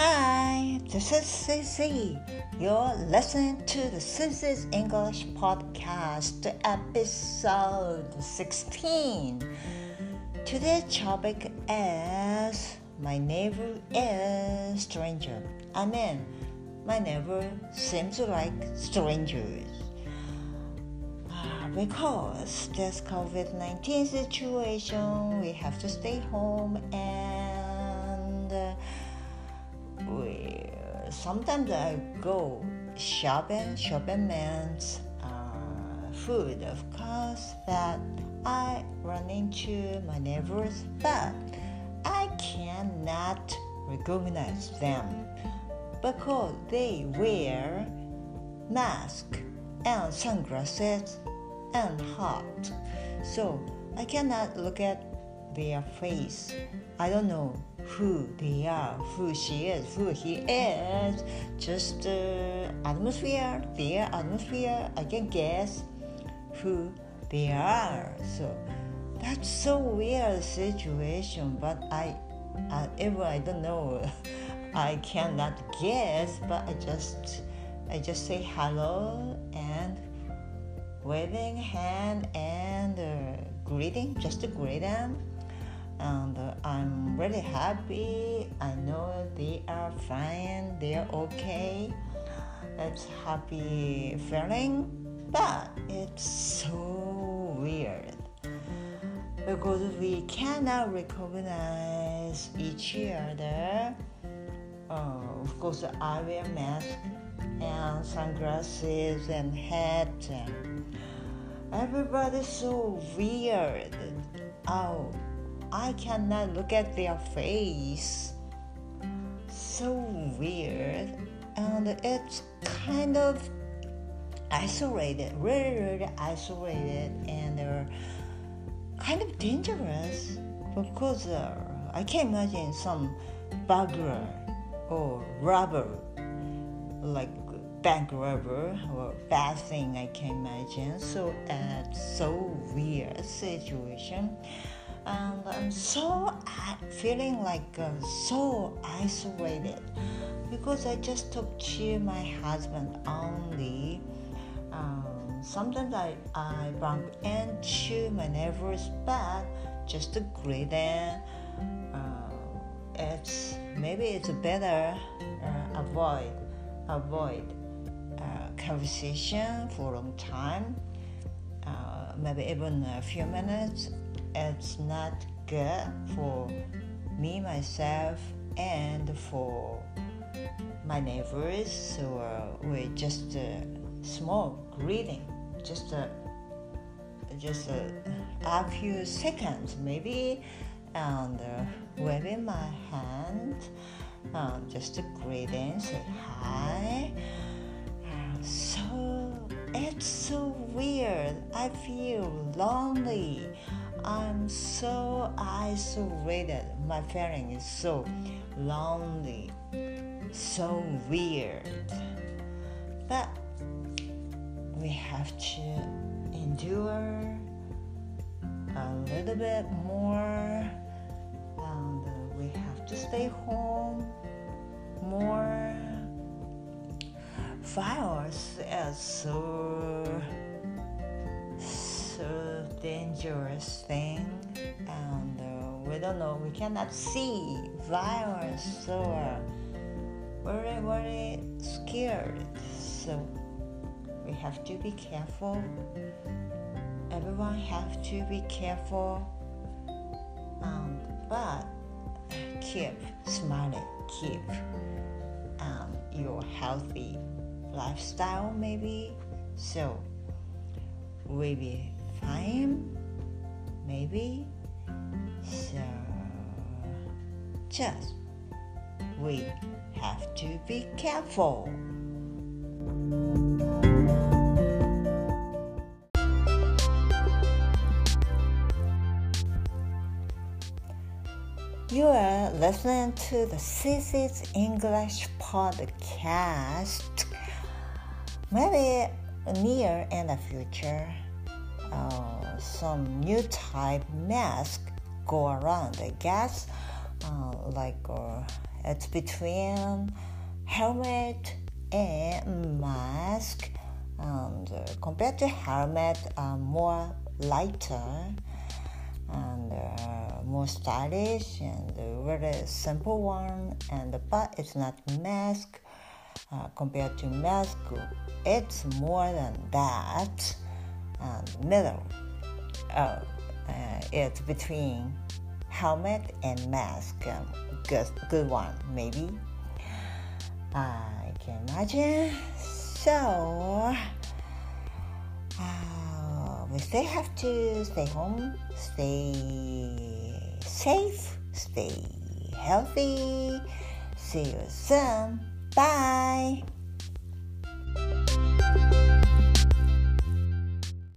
Hi, this is CC. You're listening to the CC's English Podcast, episode 16. Today's topic is My neighbor is stranger. I mean, my neighbor seems like strangers. Because this COVID 19 situation, we have to stay home and sometimes I go shopping. Shopping means uh, food, of course, that I run into my neighbors, but I cannot recognize them because they wear mask and sunglasses and hat. So I cannot look at their face. I don't know who they are, who she is, who he is. Just uh, atmosphere, their atmosphere. I can guess who they are. So that's so weird situation. But I, I even I don't know. I cannot guess. But I just, I just say hello and waving hand and uh, greeting, just to greet them and I'm really happy. I know they are fine, they're okay. It's happy feeling, but it's so weird because we cannot recognize each other. Uh, of course, I wear mask and sunglasses and hat. Everybody's so weird. Oh, I cannot look at their face. So weird. And it's kind of isolated, really, really isolated, and uh, kind of dangerous because uh, I can imagine some burglar or robber, like bank robber or bad thing I can imagine. So it's so weird situation and I'm so feeling like uh, so isolated because I just talk to my husband only. Um, sometimes I, I bump into my neighbor's bed just to greet them. Uh, it's maybe it's better uh, avoid avoid uh, conversation for a long time. Uh, maybe even a few minutes it's not good for me myself and for my neighbors. So uh, we just a small greeting just a just a, a few seconds maybe and uh, waving my hand um, just a greeting say hi. Uh, so it's so weird. I feel lonely I'm so isolated. My feeling is so lonely, so weird. But we have to endure a little bit more, and uh, we have to stay home more. Virus is so dangerous thing and uh, we don't know we cannot see. Virus so uh, very very scared. So we have to be careful. Everyone have to be careful. Um, but keep smiling keep um, your healthy lifestyle maybe. So we be fine maybe. So just we have to be careful. You are listening to the CC's English podcast. Maybe near in the future, uh, some new type mask go around. I guess, uh, like uh, it's between helmet and mask and uh, compared to helmet uh, more lighter and uh, more stylish and very simple one and but it's not mask uh, compared to mask it's more than that middle uh, uh, it's between helmet and mask um, good, good one maybe. I can imagine. So uh, we still have to stay home stay safe stay healthy. See you soon. Bye